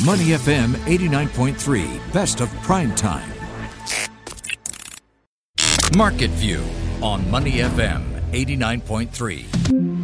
Money FM 89.3, best of prime time. Market View on Money FM 89.3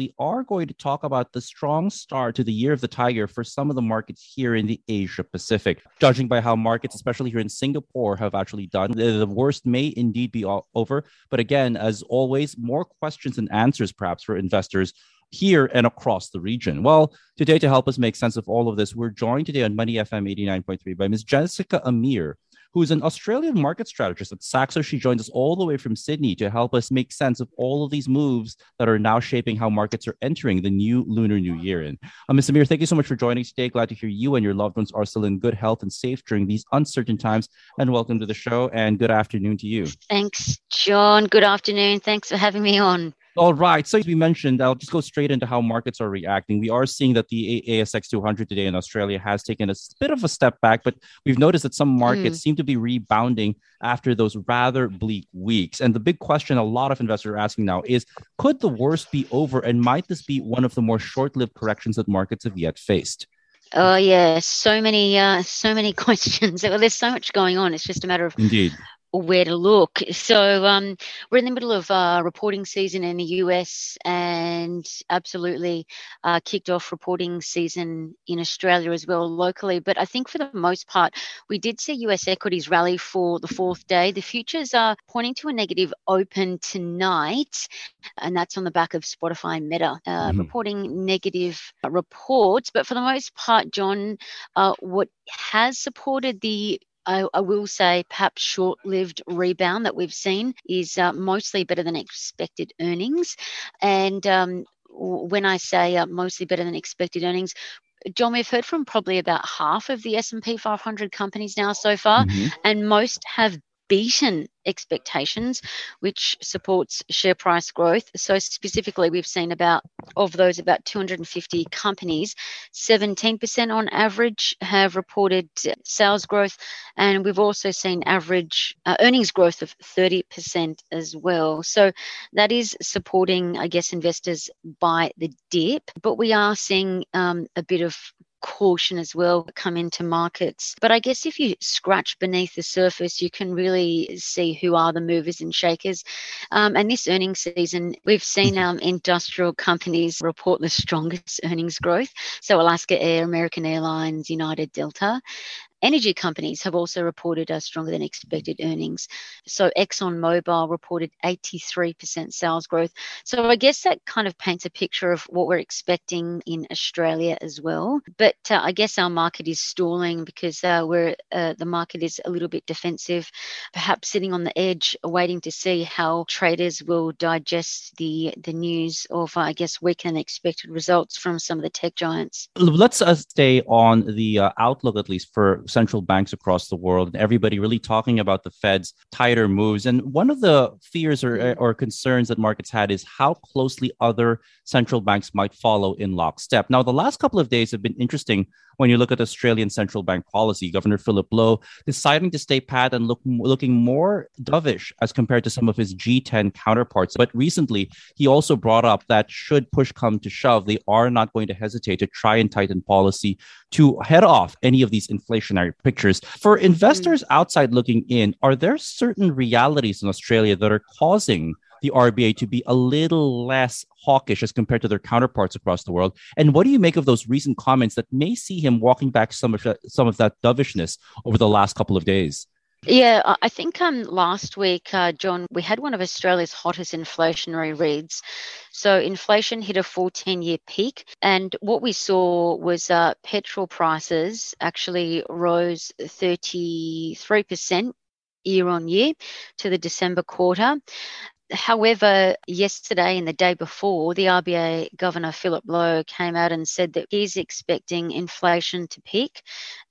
we are going to talk about the strong start to the year of the tiger for some of the markets here in the Asia Pacific. Judging by how markets, especially here in Singapore, have actually done, the worst may indeed be over. But again, as always, more questions and answers perhaps for investors here and across the region. Well, today to help us make sense of all of this, we're joined today on Money FM 89.3 by Ms. Jessica Amir who's an Australian market strategist at Saxo. She joins us all the way from Sydney to help us make sense of all of these moves that are now shaping how markets are entering the new Lunar New Year And Uh, Ms. Amir, thank you so much for joining today. Glad to hear you and your loved ones are still in good health and safe during these uncertain times. And welcome to the show and good afternoon to you. Thanks, John. Good afternoon. Thanks for having me on. All right. So as we mentioned, I'll just go straight into how markets are reacting. We are seeing that the ASX 200 today in Australia has taken a bit of a step back, but we've noticed that some markets mm. seem to be rebounding after those rather bleak weeks. And the big question a lot of investors are asking now is could the worst be over? And might this be one of the more short lived corrections that markets have yet faced? Oh yeah, so many, uh, so many questions. Well, there's so much going on. It's just a matter of indeed where to look. So um, we're in the middle of uh, reporting season in the US and absolutely uh, kicked off reporting season in Australia as well locally. But I think for the most part, we did see US equities rally for the fourth day. The futures are pointing to a negative open tonight, and that's on the back of Spotify and Meta uh, mm-hmm. reporting negative reports. But for the most part, John, uh, what has supported the I, I, will say perhaps short lived rebound that we've seen is uh, mostly better than expected earnings. And um, when I say uh, mostly better than expected earnings, John, we've heard from probably about half of the S&P 500 companies now so far, mm-hmm. and most have beaten expectations, which supports share price growth. So specifically, we've seen about of those about 250 companies, 17% on average have reported sales growth, and we've also seen average uh, earnings growth of 30% as well. So that is supporting, I guess, investors buy the dip. But we are seeing um, a bit of caution as well come into markets. But I guess if you scratch beneath the surface, you can really see who are the movers and shakers. Um, and this earnings season, we've seen um, industrial companies report the strongest earnings growth. So Alaska Air, American Airlines, United Delta. Energy companies have also reported a stronger than expected earnings. So ExxonMobil reported 83% sales growth. So I guess that kind of paints a picture of what we're expecting in Australia as well. But uh, I guess our market is stalling because uh, we're uh, the market is a little bit defensive, perhaps sitting on the edge, waiting to see how traders will digest the the news of I guess weaker than expected results from some of the tech giants. Let's uh, stay on the uh, outlook at least for central banks across the world, and everybody really talking about the Fed's tighter moves. And one of the fears or, mm-hmm. or concerns that markets had is how closely other central banks might follow in lockstep. Now, the last couple of days have been interesting when you look at Australian central bank policy. Governor Philip Lowe deciding to stay pat and look, looking more dovish as compared to some of his G10 counterparts. But recently, he also brought up that should push come to shove, they are not going to hesitate to try and tighten policy to head off any of these inflationary pictures. For investors mm-hmm. outside looking in, are there certain realities in Australia that are causing the RBA to be a little less hawkish as compared to their counterparts across the world? And what do you make of those recent comments that may see him walking back some of that, some of that dovishness over the last couple of days? Yeah, I think um, last week, uh, John, we had one of Australia's hottest inflationary reads. So inflation hit a 14 year peak. And what we saw was uh, petrol prices actually rose 33% year on year to the December quarter. However, yesterday and the day before, the RBA Governor Philip Lowe came out and said that he's expecting inflation to peak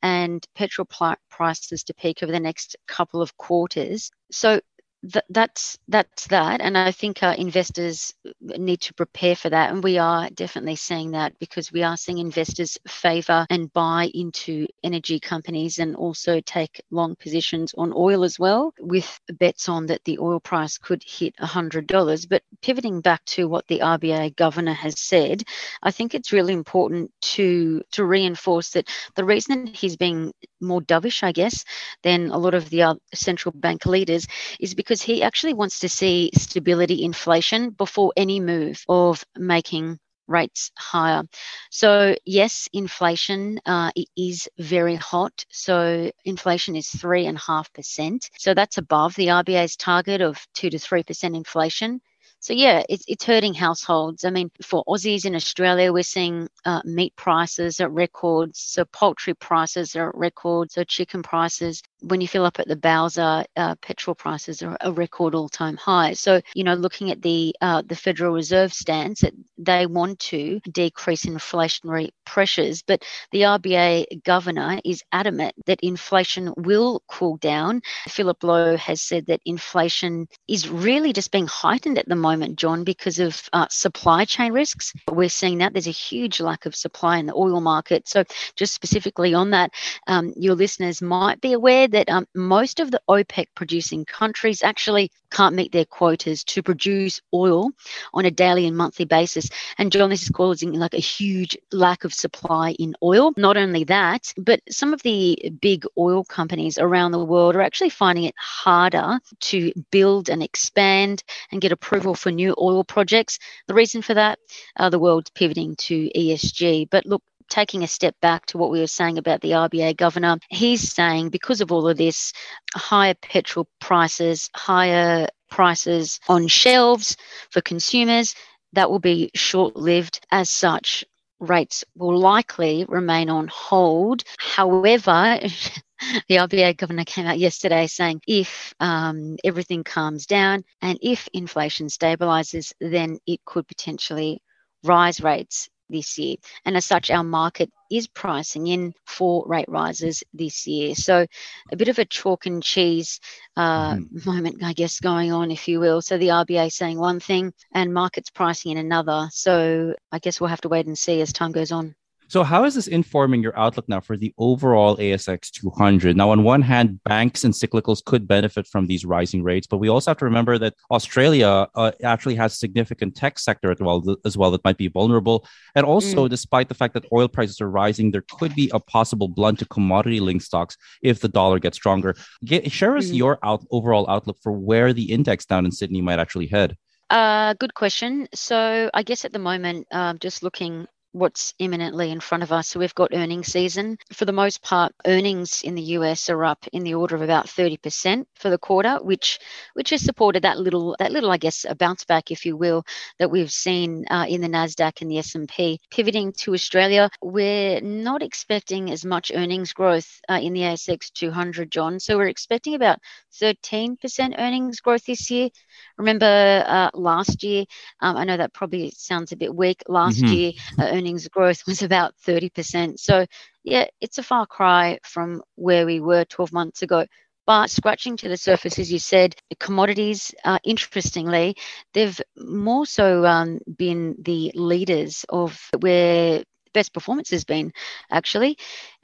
and petrol prices to peak over the next couple of quarters. So th- that's that's that, and I think uh, investors need to prepare for that, and we are definitely seeing that because we are seeing investors favour and buy into energy companies and also take long positions on oil as well, with bets on that the oil price could hit hundred dollars. But pivoting back to what the RBA governor has said, I think it's really important to to reinforce that the reason he's being more dovish, I guess, than a lot of the other central bank leaders is because he actually wants to see stability inflation before any move of making rates higher. So yes, inflation uh, is very hot. So inflation is three and a half percent. So that's above the RBA's target of two to three percent inflation. So yeah, it's it's hurting households. I mean, for Aussies in Australia, we're seeing uh, meat prices at records, so poultry prices are at records, so chicken prices. When you fill up at the Bowser, uh, petrol prices are a record all-time high. So you know, looking at the uh, the Federal Reserve stance, that they want to decrease inflationary pressures, but the RBA governor is adamant that inflation will cool down. Philip Lowe has said that inflation is really just being heightened at the moment John, because of uh, supply chain risks. We're seeing that there's a huge lack of supply in the oil market. So, just specifically on that, um, your listeners might be aware that um, most of the OPEC producing countries actually can't meet their quotas to produce oil on a daily and monthly basis. And John, this is causing like a huge lack of supply in oil. Not only that, but some of the big oil companies around the world are actually finding it harder to build and expand and get approval for new oil projects. The reason for that, uh, the world's pivoting to ESG. But look, taking a step back to what we were saying about the RBA governor, he's saying because of all of this, higher petrol prices, higher prices on shelves for consumers, that will be short lived. As such, rates will likely remain on hold. However, the RBA governor came out yesterday saying if um, everything calms down and if inflation stabilizes, then it could potentially rise rates this year. And as such, our market is pricing in for rate rises this year. So a bit of a chalk and cheese uh, mm. moment, I guess, going on, if you will. So the RBA saying one thing and markets pricing in another. So I guess we'll have to wait and see as time goes on. So, how is this informing your outlook now for the overall ASX 200? Now, on one hand, banks and cyclicals could benefit from these rising rates, but we also have to remember that Australia uh, actually has significant tech sector as well, as well that might be vulnerable. And also, mm. despite the fact that oil prices are rising, there could be a possible blunt to commodity linked stocks if the dollar gets stronger. Get, share us mm. your out, overall outlook for where the index down in Sydney might actually head. Uh, good question. So, I guess at the moment, um, just looking what's imminently in front of us. So we've got earnings season. For the most part, earnings in the US are up in the order of about 30% for the quarter, which which has supported that little that little I guess a bounce back, if you will, that we've seen uh, in the Nasdaq and the S&P. Pivoting to Australia, we're not expecting as much earnings growth uh, in the ASX 200, John. So we're expecting about 13% earnings growth this year. Remember uh, last year, um, I know that probably sounds a bit weak. Last mm-hmm. year, uh, earnings growth was about 30%. So, yeah, it's a far cry from where we were 12 months ago. But scratching to the surface, as you said, commodities, uh, interestingly, they've more so um, been the leaders of where best performance has been actually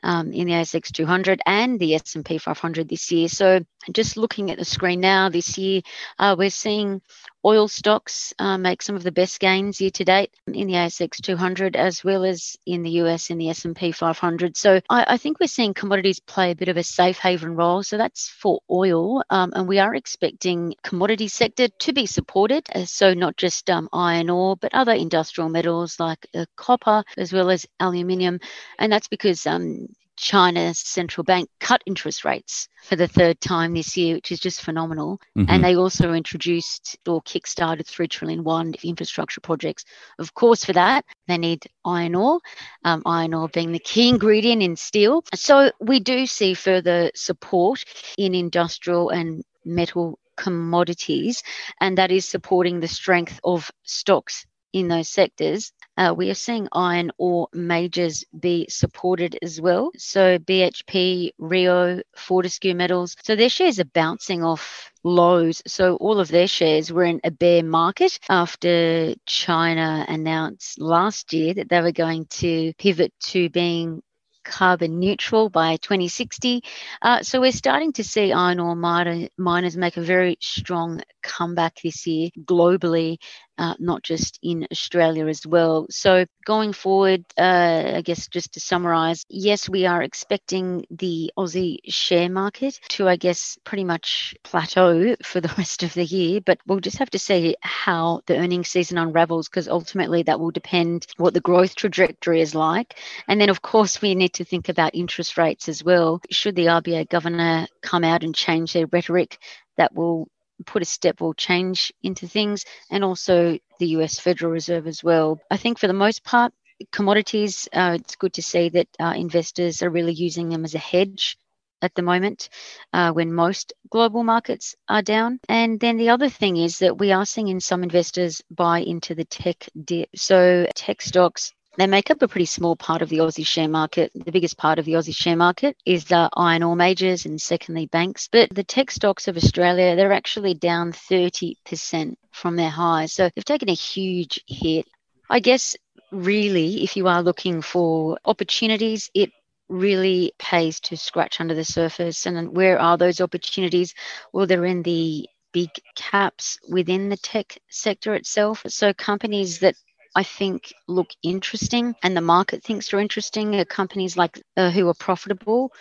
um, in the ASX 200 and the S&P 500 this year. So just looking at the screen now, this year uh, we're seeing oil stocks uh, make some of the best gains year to date in the ASX 200 as well as in the US in the S&P 500. So I, I think we're seeing commodities play a bit of a safe haven role. So that's for oil, um, and we are expecting commodity sector to be supported. Uh, so not just um, iron ore, but other industrial metals like uh, copper as well as aluminium, and that's because um, China's central bank cut interest rates for the third time this year, which is just phenomenal. Mm-hmm. And they also introduced or kickstarted three trillion won infrastructure projects. Of course, for that they need iron ore, um, iron ore being the key ingredient in steel. So we do see further support in industrial and metal commodities, and that is supporting the strength of stocks in those sectors. Uh, we are seeing iron ore majors be supported as well. So BHP, Rio, Fortescue Metals. So their shares are bouncing off lows. So all of their shares were in a bear market after China announced last year that they were going to pivot to being carbon neutral by 2060. Uh, so we're starting to see iron ore miners make a very strong comeback this year globally uh, not just in Australia as well. So, going forward, uh, I guess just to summarize, yes, we are expecting the Aussie share market to, I guess, pretty much plateau for the rest of the year, but we'll just have to see how the earnings season unravels because ultimately that will depend what the growth trajectory is like. And then, of course, we need to think about interest rates as well. Should the RBA governor come out and change their rhetoric, that will put a step or change into things, and also the US Federal Reserve as well. I think for the most part, commodities, uh, it's good to see that uh, investors are really using them as a hedge at the moment uh, when most global markets are down. And then the other thing is that we are seeing in some investors buy into the tech dip. So tech stocks they make up a pretty small part of the Aussie share market. The biggest part of the Aussie share market is the iron ore majors and secondly banks. But the tech stocks of Australia, they're actually down 30% from their highs. So they've taken a huge hit. I guess really, if you are looking for opportunities, it really pays to scratch under the surface. And where are those opportunities? Well, they're in the big caps within the tech sector itself. So companies that I think look interesting and the market thinks are interesting are companies like uh, who are profitable,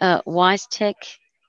uh, WiseTech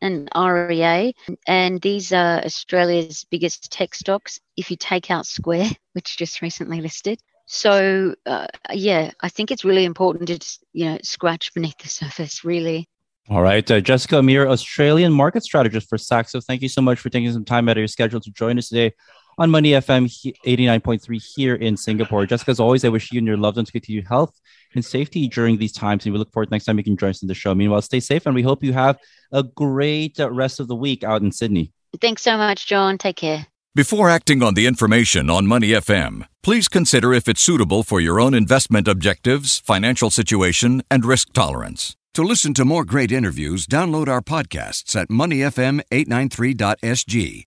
and REA. And these are Australia's biggest tech stocks if you take out Square, which just recently listed. So uh, yeah, I think it's really important to just, you know scratch beneath the surface. Really. All right, uh, Jessica Amir, Australian market strategist for Saxo. Thank you so much for taking some time out of your schedule to join us today on Money FM 89.3 here in Singapore. Jessica, as always, I wish you and your loved ones continued health and safety during these times. And we look forward next time you can join us in the show. Meanwhile, stay safe and we hope you have a great uh, rest of the week out in Sydney. Thanks so much, John. Take care. Before acting on the information on Money FM, please consider if it's suitable for your own investment objectives, financial situation, and risk tolerance. To listen to more great interviews, download our podcasts at moneyfm893.sg